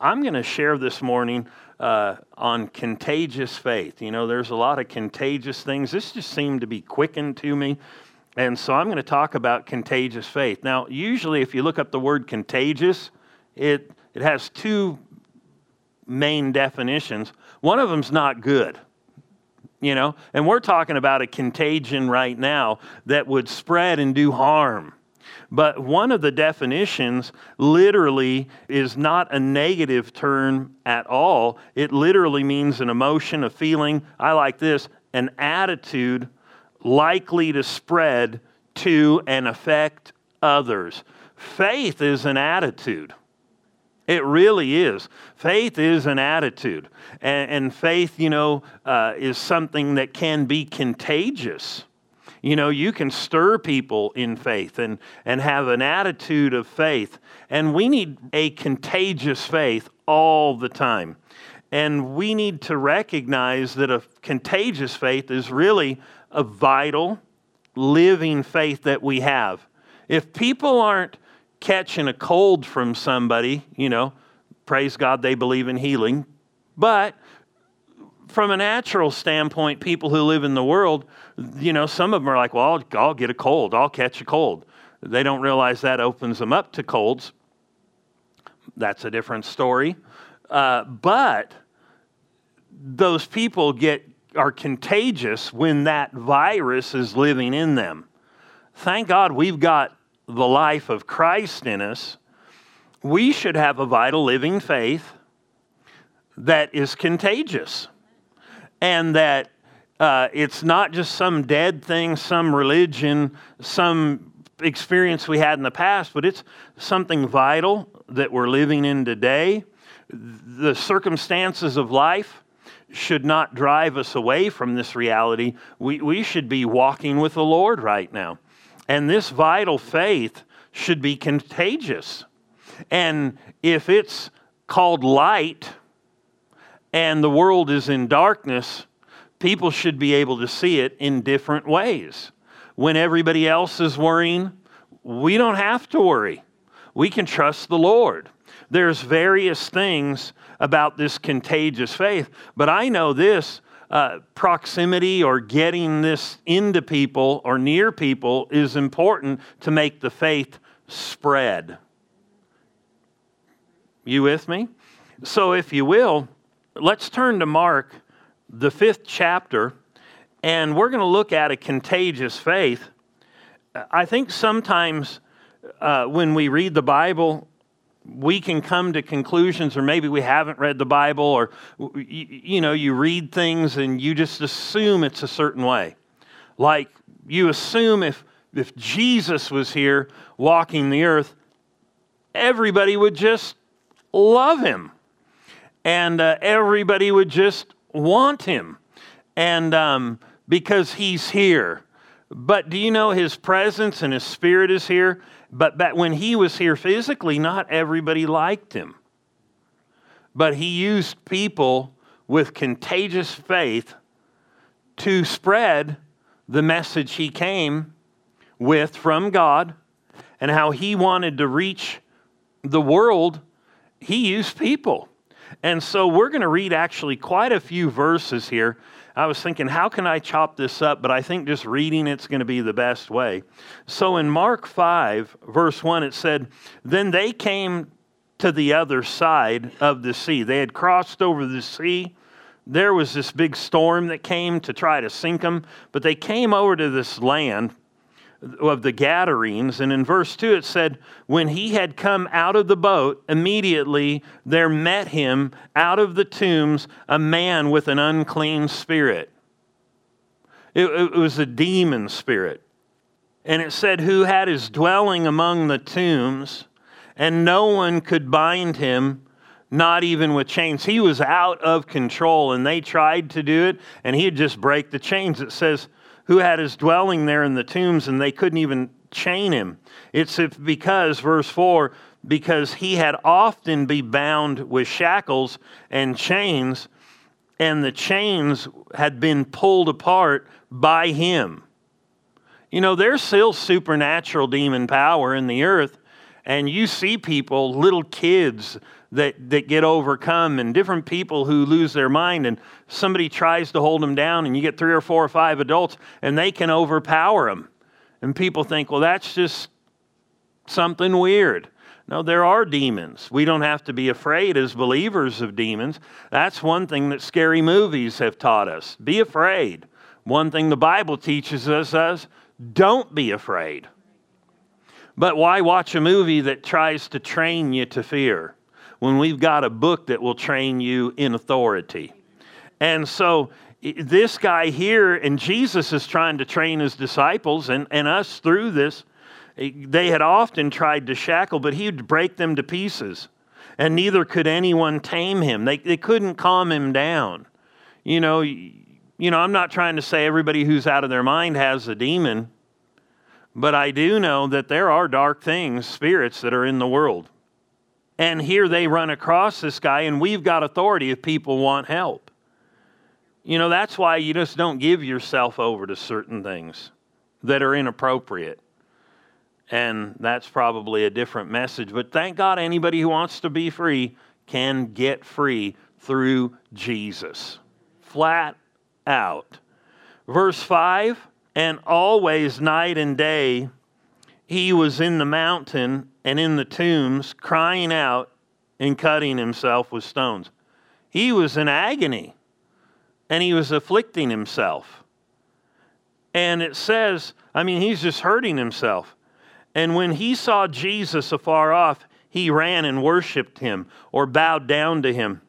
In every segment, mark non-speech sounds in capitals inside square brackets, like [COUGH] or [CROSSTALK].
I'm going to share this morning uh, on contagious faith. You know, there's a lot of contagious things. This just seemed to be quickened to me. And so I'm going to talk about contagious faith. Now, usually, if you look up the word contagious, it, it has two main definitions. One of them's not good, you know, and we're talking about a contagion right now that would spread and do harm. But one of the definitions literally is not a negative term at all. It literally means an emotion, a feeling. I like this an attitude likely to spread to and affect others. Faith is an attitude. It really is. Faith is an attitude. And, and faith, you know, uh, is something that can be contagious. You know, you can stir people in faith and, and have an attitude of faith. And we need a contagious faith all the time. And we need to recognize that a contagious faith is really a vital, living faith that we have. If people aren't catching a cold from somebody, you know, praise God, they believe in healing. But from a natural standpoint, people who live in the world, you know, some of them are like, well, I'll, I'll get a cold, I'll catch a cold. They don't realize that opens them up to colds. That's a different story. Uh, but those people get are contagious when that virus is living in them. Thank God we've got the life of Christ in us. We should have a vital living faith that is contagious and that uh, it's not just some dead thing, some religion, some experience we had in the past, but it's something vital that we're living in today. The circumstances of life should not drive us away from this reality. We, we should be walking with the Lord right now. And this vital faith should be contagious. And if it's called light, and the world is in darkness, people should be able to see it in different ways. When everybody else is worrying, we don't have to worry. We can trust the Lord. There's various things about this contagious faith, but I know this uh, proximity or getting this into people or near people is important to make the faith spread. You with me? So, if you will, let's turn to Mark, the fifth chapter, and we're going to look at a contagious faith. I think sometimes uh, when we read the Bible, we can come to conclusions, or maybe we haven't read the Bible, or you, you know, you read things and you just assume it's a certain way. Like you assume if if Jesus was here walking the earth, everybody would just love him and uh, everybody would just want him. And um, because he's here. But do you know his presence and his spirit is here? But back when he was here physically not everybody liked him. But he used people with contagious faith to spread the message he came with from god and how he wanted to reach the world. He used people and so we're going to read actually quite a few verses here. I was thinking, how can I chop this up? But I think just reading it's going to be the best way. So in Mark 5, verse 1, it said, Then they came to the other side of the sea. They had crossed over the sea. There was this big storm that came to try to sink them, but they came over to this land of the Gadarenes. And in verse 2, it said, When he had come out of the boat, immediately there met him out of the tombs a man with an unclean spirit. It, it was a demon spirit. And it said, Who had his dwelling among the tombs, and no one could bind him not even with chains. He was out of control, and they tried to do it, and he'd just break the chains. It says, who had his dwelling there in the tombs, and they couldn't even chain him. It's because, verse 4, because he had often be bound with shackles and chains, and the chains had been pulled apart by him. You know, there's still supernatural demon power in the earth, and you see people, little kids, that, that get overcome and different people who lose their mind and somebody tries to hold them down and you get three or four or five adults and they can overpower them. And people think, well, that's just something weird. No, there are demons. We don't have to be afraid as believers of demons. That's one thing that scary movies have taught us. Be afraid. One thing the Bible teaches us is don't be afraid. But why watch a movie that tries to train you to fear? When we've got a book that will train you in authority. And so this guy here, and Jesus is trying to train his disciples and, and us through this. They had often tried to shackle, but he would break them to pieces. And neither could anyone tame him. They, they couldn't calm him down. You know, you know, I'm not trying to say everybody who's out of their mind has a demon, but I do know that there are dark things, spirits that are in the world. And here they run across this guy, and we've got authority if people want help. You know, that's why you just don't give yourself over to certain things that are inappropriate. And that's probably a different message. But thank God anybody who wants to be free can get free through Jesus. Flat out. Verse 5 And always, night and day, he was in the mountain and in the tombs, crying out and cutting himself with stones. He was in agony and he was afflicting himself. And it says, I mean, he's just hurting himself. And when he saw Jesus afar off, he ran and worshiped him or bowed down to him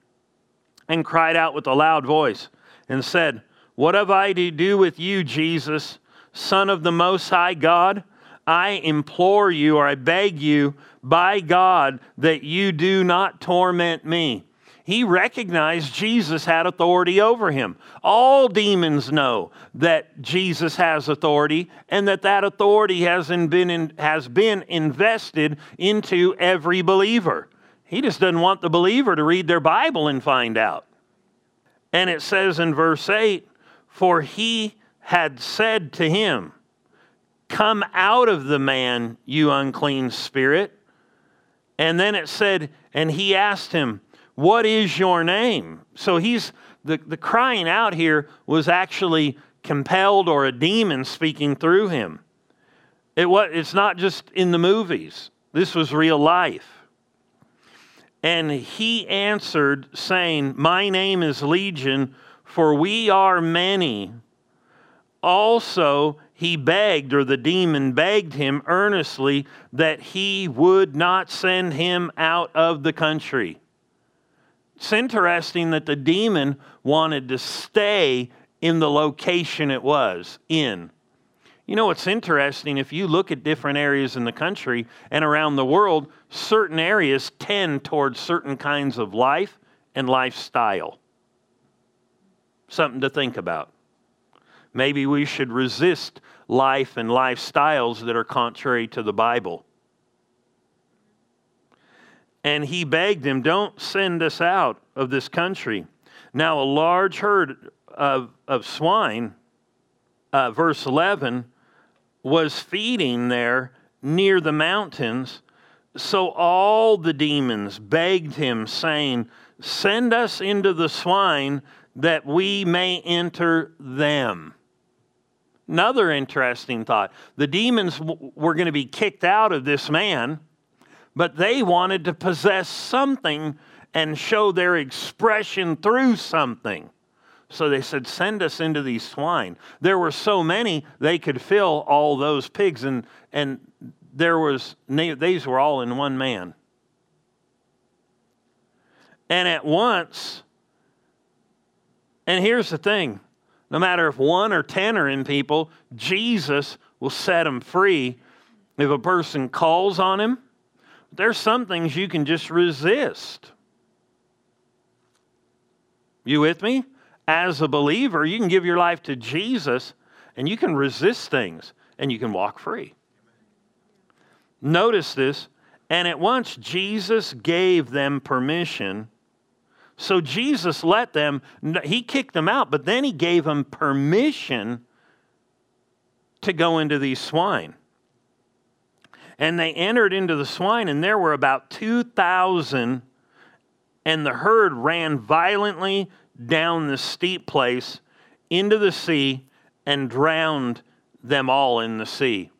and cried out with a loud voice and said, What have I to do with you, Jesus, Son of the Most High God? I implore you or I beg you by God that you do not torment me. He recognized Jesus had authority over him. All demons know that Jesus has authority and that that authority has been, in, has been invested into every believer. He just doesn't want the believer to read their Bible and find out. And it says in verse 8, For he had said to him, Come out of the man, you unclean spirit. And then it said, and he asked him, What is your name? So he's the, the crying out here was actually compelled or a demon speaking through him. It was, it's not just in the movies, this was real life. And he answered, saying, My name is Legion, for we are many. Also, he begged, or the demon begged him earnestly, that he would not send him out of the country. It's interesting that the demon wanted to stay in the location it was in. You know what's interesting? If you look at different areas in the country and around the world, certain areas tend towards certain kinds of life and lifestyle. Something to think about. Maybe we should resist life and lifestyles that are contrary to the Bible. And he begged him, Don't send us out of this country. Now, a large herd of, of swine, uh, verse 11, was feeding there near the mountains. So all the demons begged him, saying, Send us into the swine that we may enter them. Another interesting thought the demons were going to be kicked out of this man, but they wanted to possess something and show their expression through something. So they said, Send us into these swine. There were so many, they could fill all those pigs, and, and there was, these were all in one man. And at once, and here's the thing no matter if one or ten are in people, Jesus will set them free if a person calls on him. There's some things you can just resist. You with me? As a believer, you can give your life to Jesus and you can resist things and you can walk free. Notice this. And at once Jesus gave them permission so Jesus let them, he kicked them out, but then he gave them permission to go into these swine. And they entered into the swine, and there were about 2,000, And the herd ran violently down the steep place into the sea and drowned them all in the sea.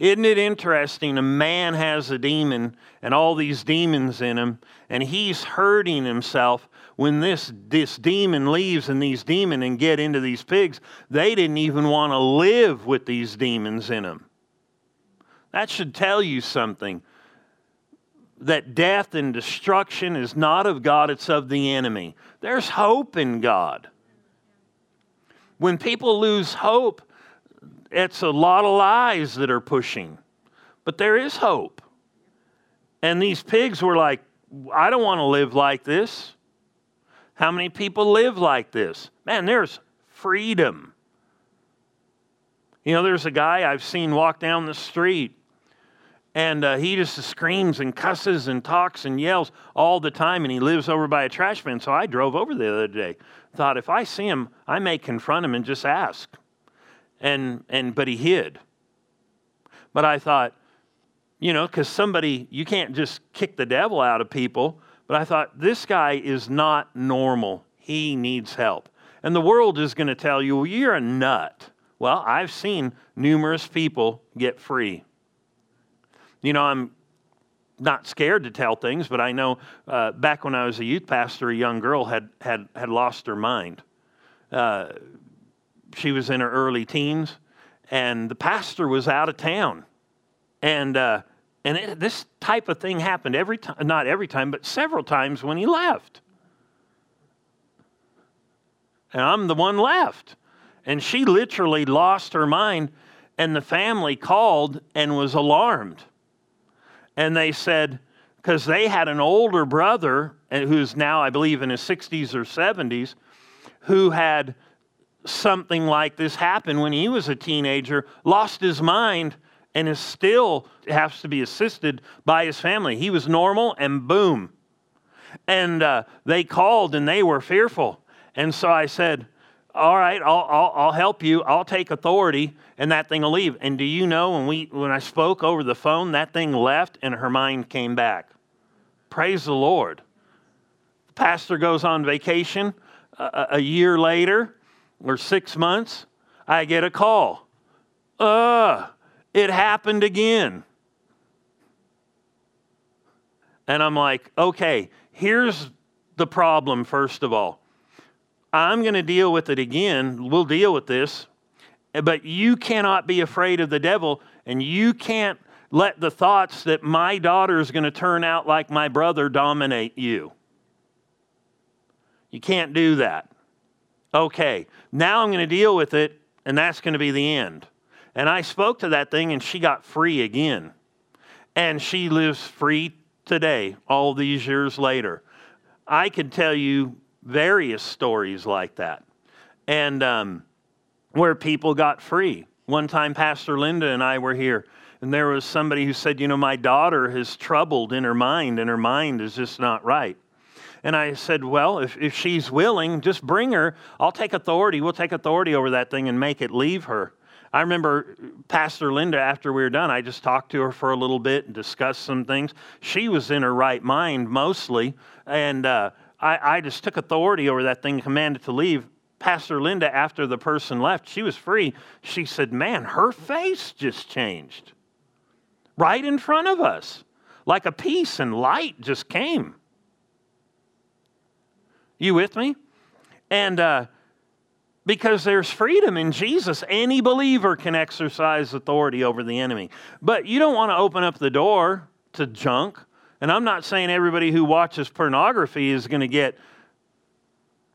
Isn't it interesting? A man has a demon and all these demons in him, and he's hurting himself. When this, this demon leaves and these demons and get into these pigs, they didn't even want to live with these demons in them. That should tell you something that death and destruction is not of God, it's of the enemy. There's hope in God. When people lose hope, it's a lot of lies that are pushing, but there is hope. And these pigs were like, I don't want to live like this. How many people live like this? Man, there's freedom. You know, there's a guy I've seen walk down the street and uh, he just screams and cusses and talks and yells all the time, and he lives over by a trash bin. So I drove over the other day. Thought if I see him, I may confront him and just ask. And and but he hid. But I thought, you know, because somebody you can't just kick the devil out of people. But I thought this guy is not normal. He needs help. And the world is going to tell you, well, you're a nut. Well, I've seen numerous people get free you know, I'm not scared to tell things, but I know uh, back when I was a youth pastor, a young girl had, had, had lost her mind. Uh, she was in her early teens, and the pastor was out of town. And, uh, and it, this type of thing happened every time, not every time, but several times when he left. And I'm the one left. And she literally lost her mind, and the family called and was alarmed and they said, because they had an older brother who's now, I believe, in his 60s or 70s, who had something like this happen when he was a teenager, lost his mind, and is still has to be assisted by his family. He was normal, and boom. And uh, they called and they were fearful. And so I said, all right, I'll, I'll, I'll, help you. I'll take authority, and that thing will leave. And do you know when we when I spoke over the phone, that thing left and her mind came back. Praise the Lord. The pastor goes on vacation. A, a year later, or six months, I get a call. Uh, it happened again. And I'm like, okay, here's the problem, first of all I'm going to deal with it again. We'll deal with this. But you cannot be afraid of the devil, and you can't let the thoughts that my daughter is going to turn out like my brother dominate you. You can't do that. Okay, now I'm going to deal with it, and that's going to be the end. And I spoke to that thing, and she got free again. And she lives free today, all these years later. I could tell you various stories like that. And um, where people got free. One time, Pastor Linda and I were here, and there was somebody who said, You know, my daughter is troubled in her mind, and her mind is just not right. And I said, Well, if, if she's willing, just bring her. I'll take authority. We'll take authority over that thing and make it leave her. I remember Pastor Linda, after we were done, I just talked to her for a little bit and discussed some things. She was in her right mind mostly, and uh, I, I just took authority over that thing, commanded to leave. Pastor Linda, after the person left, she was free. She said, Man, her face just changed right in front of us. Like a peace and light just came. You with me? And uh, because there's freedom in Jesus, any believer can exercise authority over the enemy. But you don't want to open up the door to junk. And I'm not saying everybody who watches pornography is going to get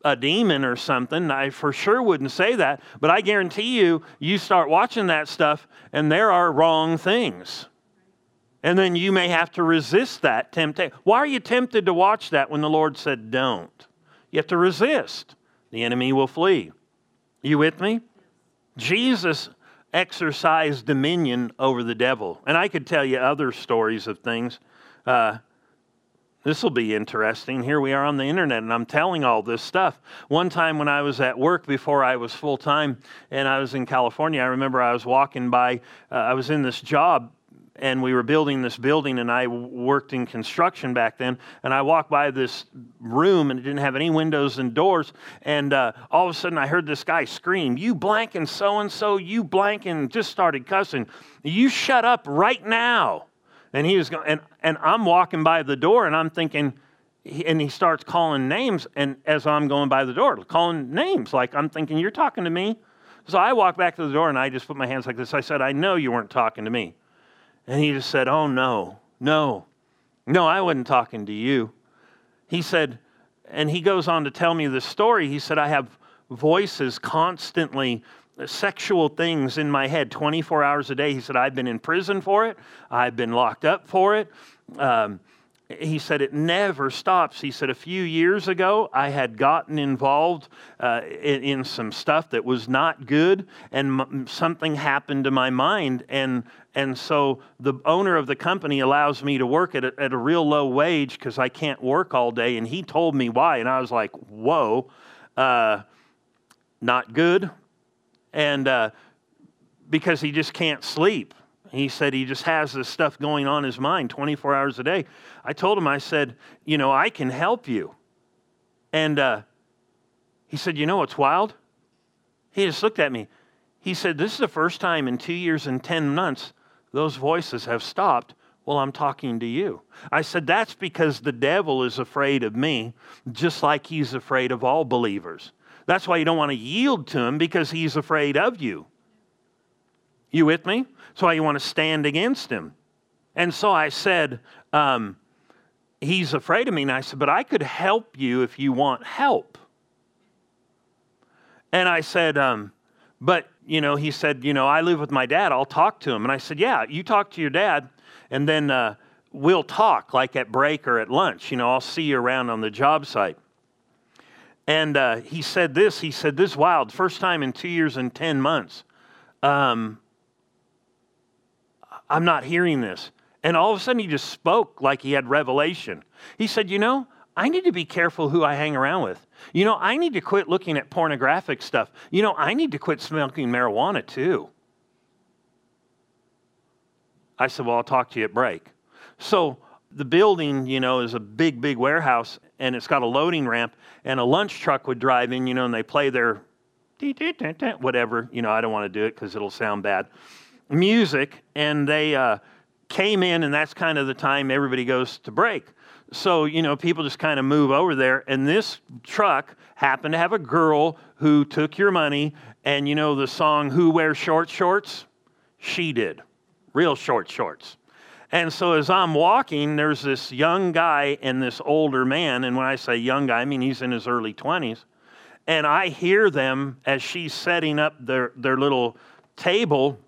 a demon or something. I for sure wouldn't say that. But I guarantee you, you start watching that stuff and there are wrong things. And then you may have to resist that temptation. Why are you tempted to watch that when the Lord said don't? You have to resist. The enemy will flee. You with me? Jesus exercised dominion over the devil. And I could tell you other stories of things. Uh, this will be interesting. Here we are on the internet, and I'm telling all this stuff. One time when I was at work before I was full time and I was in California, I remember I was walking by, uh, I was in this job and we were building this building, and I worked in construction back then. And I walked by this room, and it didn't have any windows and doors. And uh, all of a sudden, I heard this guy scream, "You blank and so and so, you blank," and just started cussing. You shut up right now. And he was going, and and I'm walking by the door, and I'm thinking. And he starts calling names, and as I'm going by the door, calling names, like I'm thinking, You're talking to me? So I walk back to the door and I just put my hands like this. I said, I know you weren't talking to me. And he just said, Oh, no, no, no, I wasn't talking to you. He said, and he goes on to tell me the story. He said, I have voices constantly, sexual things in my head 24 hours a day. He said, I've been in prison for it, I've been locked up for it. Um, he said it never stops. He said a few years ago, I had gotten involved uh, in, in, some stuff that was not good, and m- something happened to my mind. And, and so the owner of the company allows me to work at a, at a real low wage because I can't work all day. And he told me why. And I was like, whoa, uh, not good. And uh, because he just can't sleep. He said he just has this stuff going on in his mind 24 hours a day. I told him, I said, you know, I can help you. And uh, he said, you know what's wild? He just looked at me. He said, this is the first time in two years and 10 months those voices have stopped while I'm talking to you. I said, that's because the devil is afraid of me, just like he's afraid of all believers. That's why you don't want to yield to him because he's afraid of you. You with me? That's why you want to stand against him. And so I said, um, He's afraid of me. And I said, But I could help you if you want help. And I said, um, But, you know, he said, You know, I live with my dad. I'll talk to him. And I said, Yeah, you talk to your dad, and then uh, we'll talk like at break or at lunch. You know, I'll see you around on the job site. And uh, he said this. He said, This wild. First time in two years and 10 months. Um, I'm not hearing this. And all of a sudden, he just spoke like he had revelation. He said, You know, I need to be careful who I hang around with. You know, I need to quit looking at pornographic stuff. You know, I need to quit smoking marijuana too. I said, Well, I'll talk to you at break. So the building, you know, is a big, big warehouse and it's got a loading ramp and a lunch truck would drive in, you know, and they play their whatever. You know, I don't want to do it because it'll sound bad music, and they uh, came in, and that's kind of the time everybody goes to break. So, you know, people just kind of move over there, and this truck happened to have a girl who took your money, and you know the song Who Wears Short Shorts? She did. Real short shorts. And so as I'm walking, there's this young guy and this older man. And when I say young guy, I mean he's in his early 20s. And I hear them as she's setting up their, their little table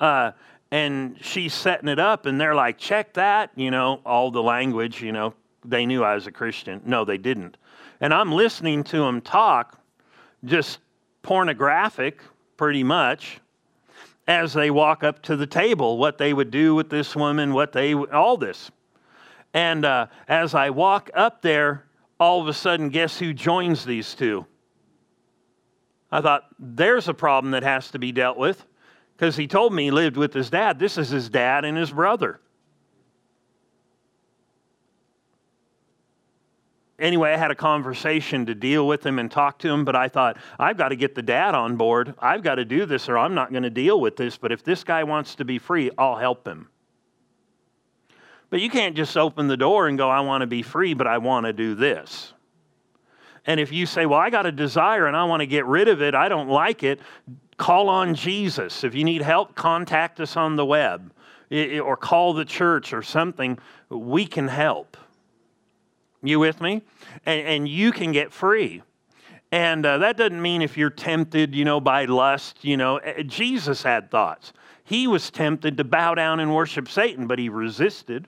uh, and she's setting it up, and they're like, check that, you know, all the language, you know. They knew I was a Christian. No, they didn't. And I'm listening to them talk, just pornographic, pretty much, as they walk up to the table, what they would do with this woman, what they, all this. And uh, as I walk up there, all of a sudden, guess who joins these two? I thought, there's a problem that has to be dealt with because he told me he lived with his dad. This is his dad and his brother. Anyway, I had a conversation to deal with him and talk to him, but I thought, I've got to get the dad on board. I've got to do this or I'm not going to deal with this. But if this guy wants to be free, I'll help him. But you can't just open the door and go, I want to be free, but I want to do this. And if you say, Well, I got a desire and I want to get rid of it, I don't like it, call on Jesus. If you need help, contact us on the web or call the church or something. We can help. You with me? And, and you can get free. And uh, that doesn't mean if you're tempted, you know, by lust, you know, Jesus had thoughts. He was tempted to bow down and worship Satan, but he resisted.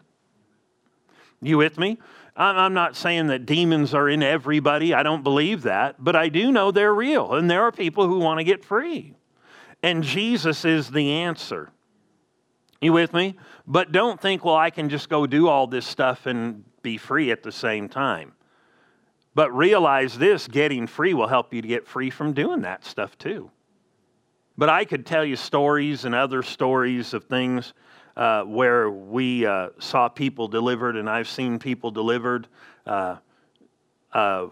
You with me? I'm not saying that demons are in everybody. I don't believe that. But I do know they're real. And there are people who want to get free. And Jesus is the answer. You with me? But don't think, well, I can just go do all this stuff and be free at the same time. But realize this getting free will help you to get free from doing that stuff too. But I could tell you stories and other stories of things uh, where we uh, saw people delivered, and I've seen people delivered uh, uh,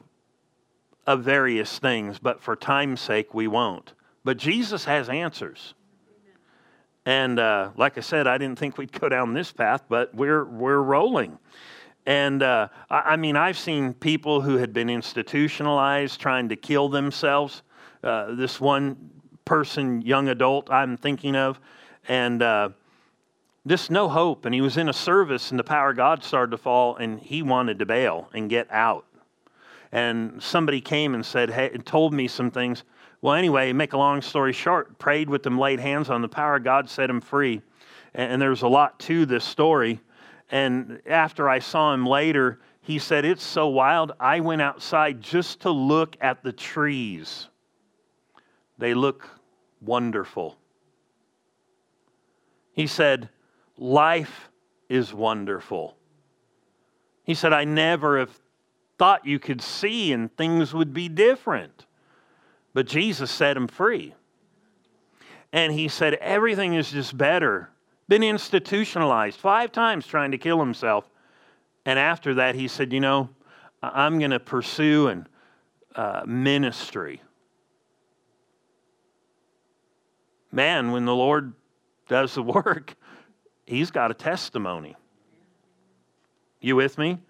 of various things, but for time's sake, we won't. But Jesus has answers. And uh, like I said, I didn't think we'd go down this path, but we're, we're rolling. And uh, I, mean, I've seen people who had been institutionalized trying to kill themselves. Uh, this one person, young adult, I'm thinking of, and uh, this no hope. And he was in a service, and the power of God started to fall, and he wanted to bail and get out. And somebody came and said, "Hey," and told me some things. Well, anyway, make a long story short, prayed with them, laid hands on the power God, set him free. And, and there's a lot to this story. And after I saw him later, he said, It's so wild. I went outside just to look at the trees. They look wonderful. He said, Life is wonderful. He said, I never have thought you could see and things would be different. But Jesus set him free. And he said, Everything is just better been institutionalized five times trying to kill himself. And after that, he said, You know, I'm going to pursue and uh, ministry. Man, when the Lord does the [LAUGHS] work, he's got a testimony. You with me?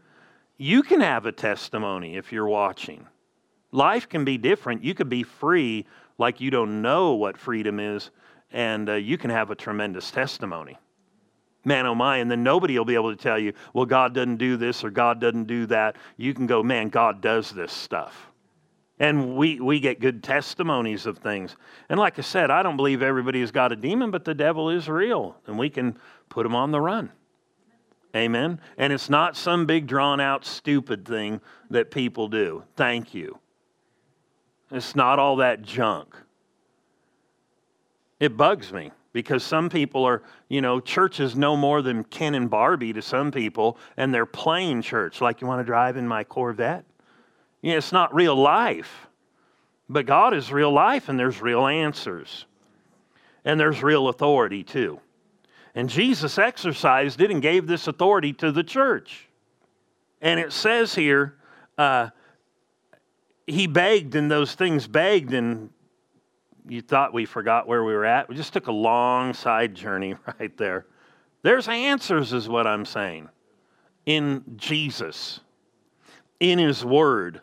You can have a testimony if you're watching. Life can be different. You could be free like you don't know what freedom is and uh, you can have a tremendous testimony. Man, oh my, and then nobody will be able to tell you, well, God doesn't do this or God doesn't do that. You can go, man, God does this stuff. And we, we get good testimonies of things. And like I said, I don't believe everybody has got a demon, but the devil is real, and we can put him on the run. Amen. And it's not some big, drawn out, stupid thing that people do. Thank you. It's not all that junk. It bugs me because some people are, you know, church is no more than Ken and Barbie to some people, and they're playing church. Like, you want to drive in my Corvette? Yeah, it's not real life. But God is real life, and there's real answers. And there's real authority, too. And Jesus exercised it and gave this authority to the church. And it says here, uh, he begged, and those things begged, and you thought we forgot where we were at. We just took a long side journey [LAUGHS] right there. There's answers, is what I'm saying, in Jesus, in His Word.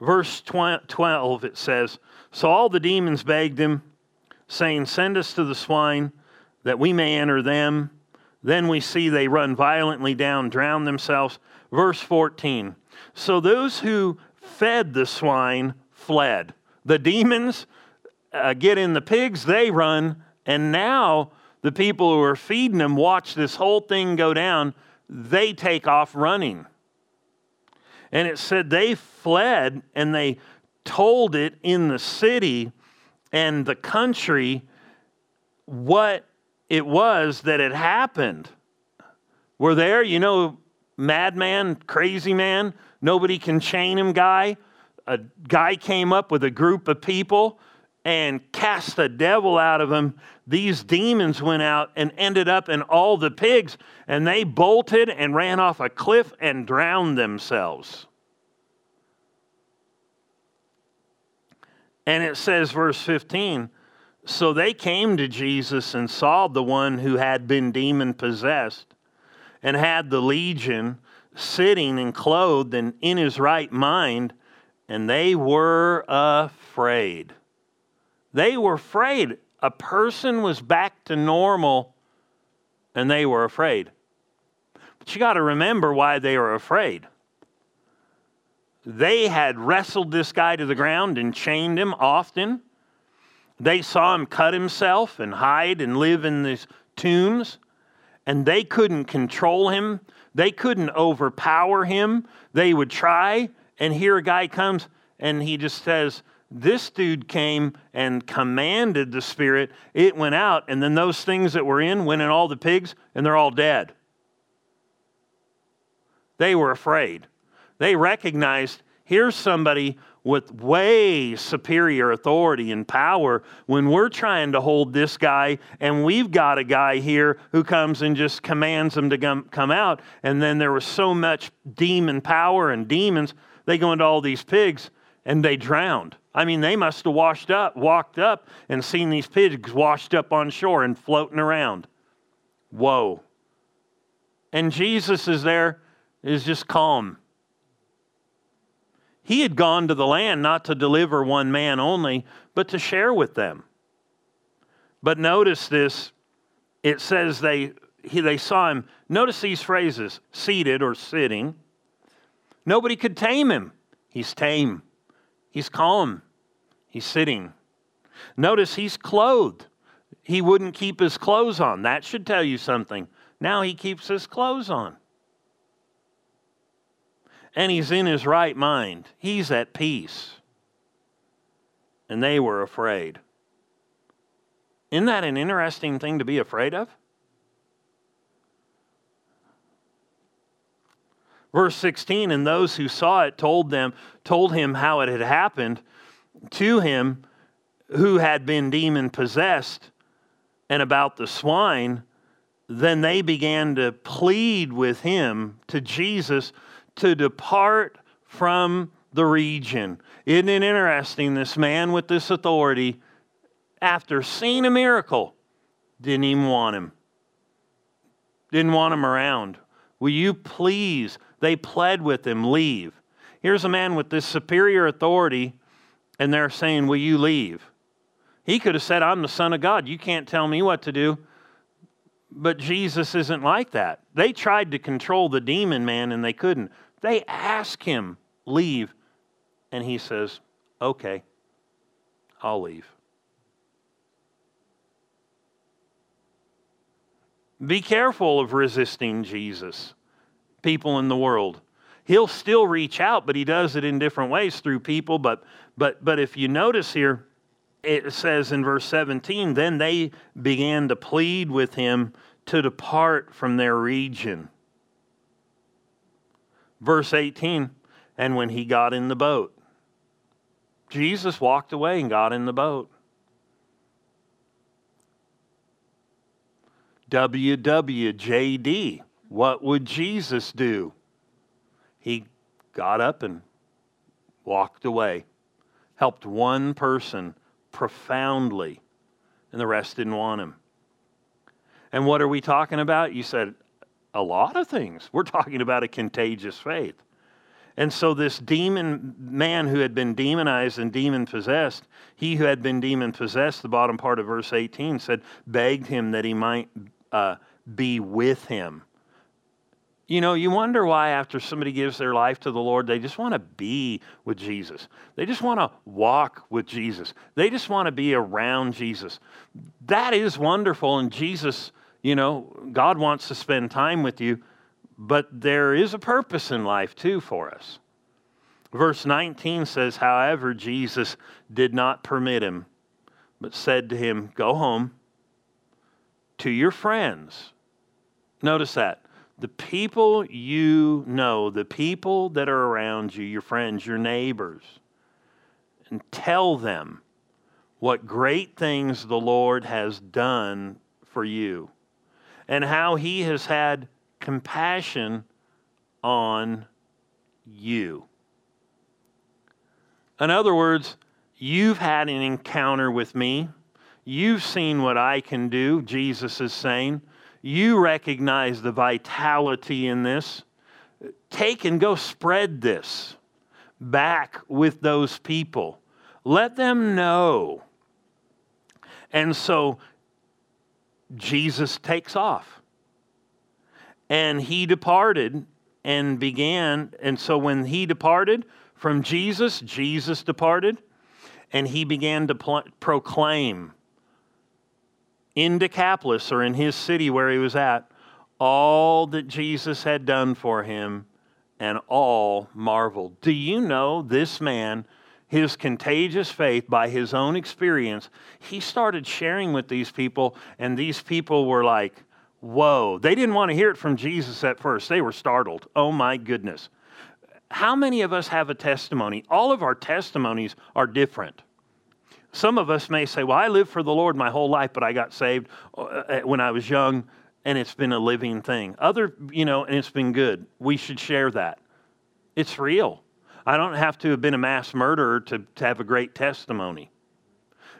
Verse 12, it says So all the demons begged him, saying, Send us to the swine, that we may enter them. Then we see they run violently down, drown themselves. Verse 14 So those who fed the swine fled. The demons uh, get in the pigs, they run. And now the people who are feeding them watch this whole thing go down. They take off running. And it said they fled and they told it in the city and the country what it was that had happened. We're there, you know, madman, crazy man, nobody can chain him guy. A guy came up with a group of people and cast the devil out of him, these demons went out and ended up in all the pigs, and they bolted and ran off a cliff and drowned themselves. And it says, verse 15, so they came to Jesus and saw the one who had been demon possessed and had the legion sitting and clothed and in his right mind, and they were afraid. They were afraid. A person was back to normal and they were afraid. But you got to remember why they were afraid. They had wrestled this guy to the ground and chained him often. They saw him cut himself and hide and live in these tombs, and they couldn't control him. They couldn't overpower him. They would try, and here a guy comes and he just says, this dude came and commanded the spirit. It went out, and then those things that were in went in all the pigs, and they're all dead. They were afraid. They recognized Here's somebody with way superior authority and power when we're trying to hold this guy and we've got a guy here who comes and just commands them to come, out. And then there was so much demon power and demons they go into all these pigs and they drowned. I mean they must have washed up walked up and seen these pigs washed up on shore and floating around. Whoa. And jesus is there is just calm he had gone to the land not to deliver one man only, but to share with them. But notice this it says they, he, they saw him. Notice these phrases seated or sitting. Nobody could tame him. He's tame, he's calm, he's sitting. Notice he's clothed. He wouldn't keep his clothes on. That should tell you something. Now he keeps his clothes on and he's in his right mind. He's at peace. And they were afraid. Isn't that an interesting thing to be afraid of? Verse 16, and those who saw it told them, told him how it had happened to him who had been demon possessed and about the swine. Then they began to plead with him to Jesus to depart from the region. Isn't it interesting? This man with this authority, after seeing a miracle, didn't even want him. Didn't want him around. Will you please? They pled with him, leave. Here's a man with this superior authority, and they're saying, Will you leave? He could have said, I'm the Son of God. You can't tell me what to do. But Jesus isn't like that. They tried to control the demon man and they couldn't. They ask him, leave. And he says, okay, I'll leave. Be careful of resisting Jesus, people in the world. He'll still reach out, but he does it in different ways through people. But, but, but if you notice here, it says in verse 17, then they began to plead with him to depart from their region. Verse 18, and when he got in the boat, Jesus walked away and got in the boat. WWJD, what would Jesus do? He got up and walked away, helped one person profoundly, and the rest didn't want him. And what are we talking about? You said, a lot of things. We're talking about a contagious faith. And so, this demon man who had been demonized and demon possessed, he who had been demon possessed, the bottom part of verse 18 said, begged him that he might uh, be with him. You know, you wonder why after somebody gives their life to the Lord, they just want to be with Jesus. They just want to walk with Jesus. They just want to be around Jesus. That is wonderful, and Jesus you know, God wants to spend time with you, but there is a purpose in life too for us. Verse 19 says, However, Jesus did not permit him, but said to him, Go home to your friends. Notice that. The people you know, the people that are around you, your friends, your neighbors, and tell them what great things the Lord has done for you and how he has had compassion on you. In other words, you've had an encounter with me. You've seen what I can do, Jesus is saying. You recognize the vitality in this. Take and go spread this back with those people. Let them know. And so Jesus takes off. And he departed and began. And so when he departed from Jesus, Jesus departed and he began to pl- proclaim in Decapolis or in his city where he was at all that Jesus had done for him, and all marveled. Do you know this man? His contagious faith by his own experience, he started sharing with these people, and these people were like, Whoa. They didn't want to hear it from Jesus at first. They were startled. Oh my goodness. how many of us have a testimony? All of our testimonies are different. Some of us may say, Well, I lived for the Lord my whole life, but I got saved uh, when I was young, and it's been a living thing. Other, you know, and it's been good. We should share that. It's real. I don't have to have been a mass murderer to, to have a great testimony.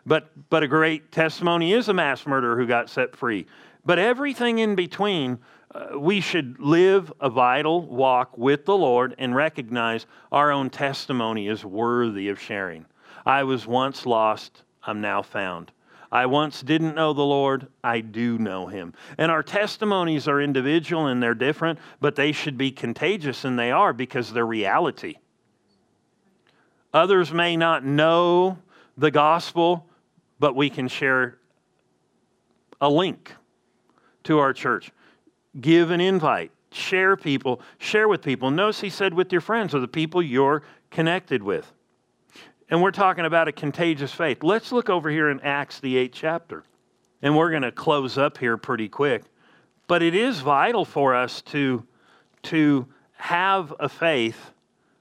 But, but a great testimony is a mass murderer who got set free. But everything in between, uh, we should live a vital walk with the Lord and recognize our own testimony is worthy of sharing. I was once lost, I'm now found. I once didn't know the Lord, I do know him. And our testimonies are individual and they're different, but they should be contagious, and they are because they're reality. Others may not know the gospel, but we can share a link to our church. Give an invite, share people, share with people. Notice he said with your friends or the people you're connected with. And we're talking about a contagious faith. Let's look over here in Acts, the eighth chapter. And we're going to close up here pretty quick. But it is vital for us to, to have a faith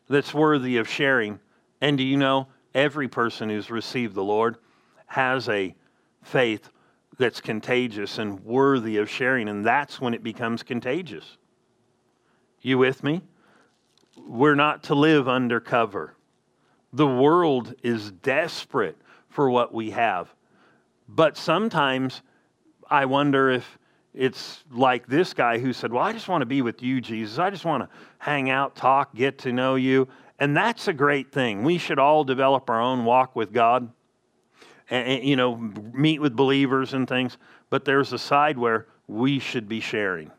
that's worthy of sharing. And do you know, every person who's received the Lord has a faith that's contagious and worthy of sharing, and that's when it becomes contagious. You with me? We're not to live undercover. The world is desperate for what we have. But sometimes I wonder if it's like this guy who said, Well, I just want to be with you, Jesus. I just want to hang out, talk, get to know you. And that's a great thing. We should all develop our own walk with God and, you know, meet with believers and things. But there's a side where we should be sharing.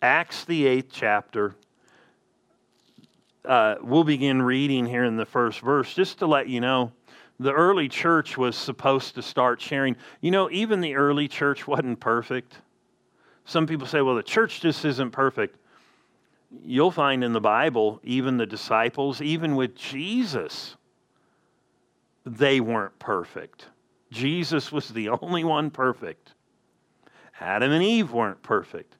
Acts, the eighth chapter. Uh, we'll begin reading here in the first verse just to let you know the early church was supposed to start sharing. You know, even the early church wasn't perfect. Some people say, well, the church just isn't perfect you'll find in the Bible, even the disciples, even with Jesus, they weren't perfect. Jesus was the [LAUGHS] only one perfect. Adam and Eve weren't perfect.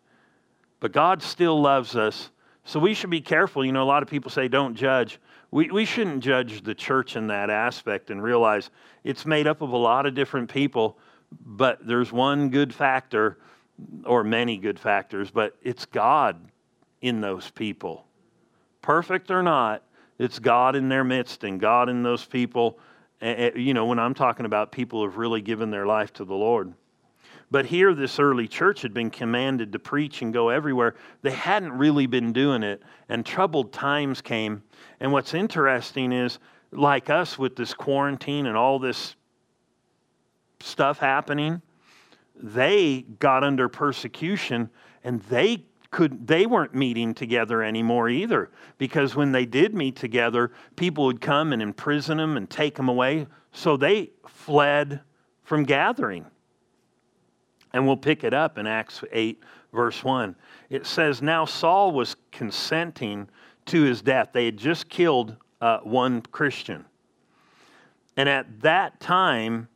But God still loves us. So we should be careful. You know, a lot of people say don't judge. We, we shouldn't judge the church in that aspect and realize it's made up of a lot of different people, but there's one good factor, or many good factors, but it's God in those people. Perfect or not, it's God in their midst and God in those people. You know, when I'm talking about people who have really given their life to the Lord. But here, this early church had been commanded to preach and go everywhere. They hadn't really been doing it, and troubled times came. And what's interesting is, like us with this quarantine and all this stuff happening, they got under persecution and they could they weren't meeting together anymore either because when they did meet together people would come and imprison them and take them away. So they fled from gathering. And we'll pick it up in acts 8 verse 1 it says now saul was consenting to his death. They had just killed uh, one christian. And at that time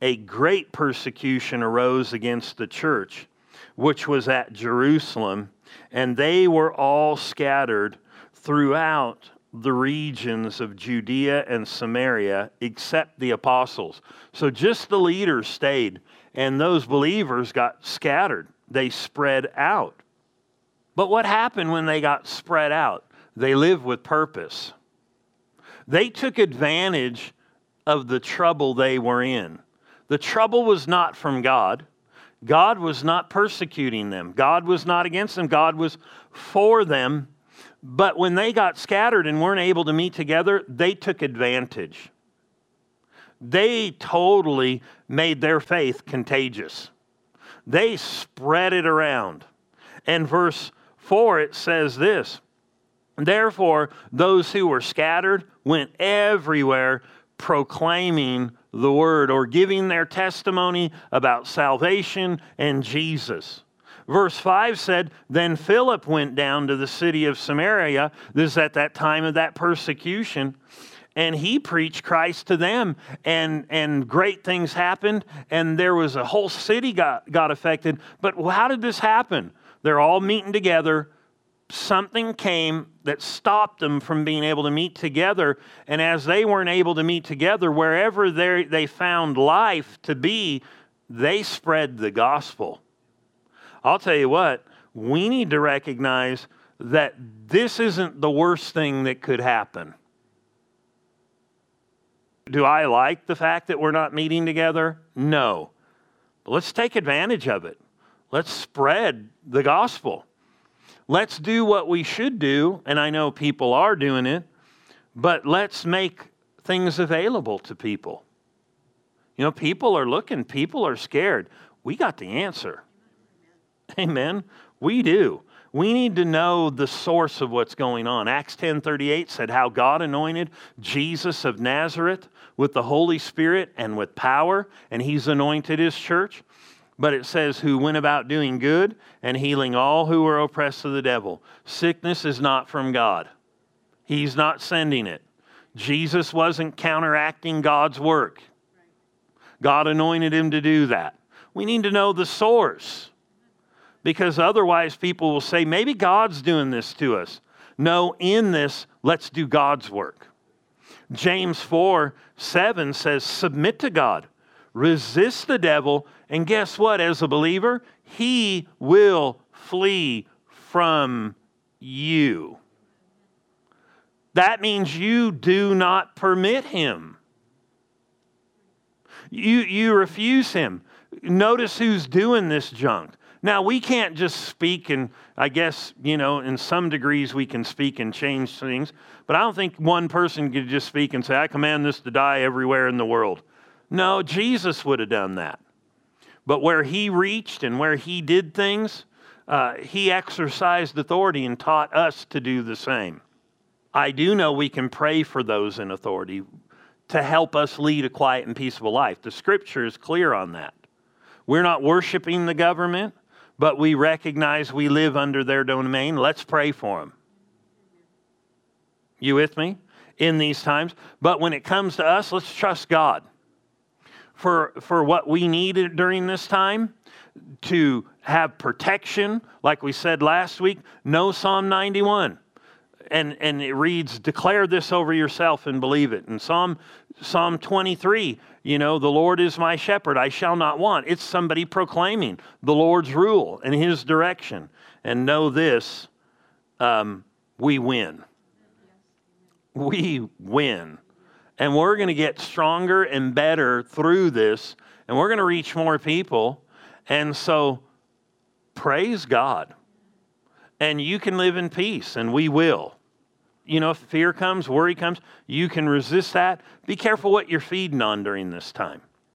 a great persecution arose against the church which was at jerusalem and they were all scattered throughout the regions of Judea and Samaria except the apostles. So just the leaders stayed, and those believers got scattered. They spread out. But what happened when they got spread out? They lived with purpose. They took advantage of the trouble they were in. The trouble was not from God. God was not persecuting them, God was not against them, God was for them. But when they got scattered and weren't able to meet together, they took advantage. They totally made their faith contagious. They spread it around. And verse 4, it says this Therefore, those who were scattered went everywhere proclaiming the word or giving their testimony about salvation and Jesus. Verse 5 said, Then Philip went down to the city of Samaria. This is at that time of that persecution. And he preached Christ to them, and, and great things happened, and there was a whole city got, got affected. But how did this happen? They're all meeting together, something came that stopped them from being able to meet together. And as they weren't able to meet together, wherever they found life to be, they spread the gospel. I'll tell you what, we need to recognize that this isn't the worst thing that could happen. Do I like the fact that we're not meeting together? No. But let's take advantage of it. Let's spread the gospel. Let's do what we should do, and I know people are doing it, but let's make things available to people. You know, people are looking, people are scared. We got the answer. Amen. We do. We need to know the source of what's going on. Acts 10:38 said how God anointed Jesus of Nazareth with the Holy Spirit and with power, and he's anointed his church. But it says, who went about doing good and healing all who were oppressed of the devil. Sickness is not from God, He's not sending it. Jesus wasn't counteracting God's work. God anointed him to do that. We need to know the source because otherwise people will say, maybe God's doing this to us. No, in this, let's do God's work. James 4 7 says, Submit to God, resist the devil, and guess what? As a believer, he will flee from you. That means you do not permit him. You, you refuse him. Notice who's doing this junk. Now, we can't just speak, and I guess, you know, in some degrees we can speak and change things, but I don't think one person could just speak and say, I command this to die everywhere in the world. No, Jesus would have done that. But where he reached and where he did things, uh, he exercised authority and taught us to do the same. I do know we can pray for those in authority to help us lead a quiet and peaceable life. The scripture is clear on that. We're not worshiping the government but we recognize we live under their domain. Let's pray for them. You with me? In these times. But when it comes to us, let's trust God for, for what we need during this time to have protection, like we said last week. Know Psalm 91 and, and it reads, Declare this over yourself and believe it. And Psalm, Psalm 23, you know, the Lord is my shepherd, I shall not want. It's somebody proclaiming the Lord's rule and his direction. And know this um, we win. We win. And we're going to get stronger and better through this, and we're going to reach more people. And so, praise God and you can live in peace, and we will. You know, if fear comes, worry comes, you can resist that. Be careful what you're feeding on during this time.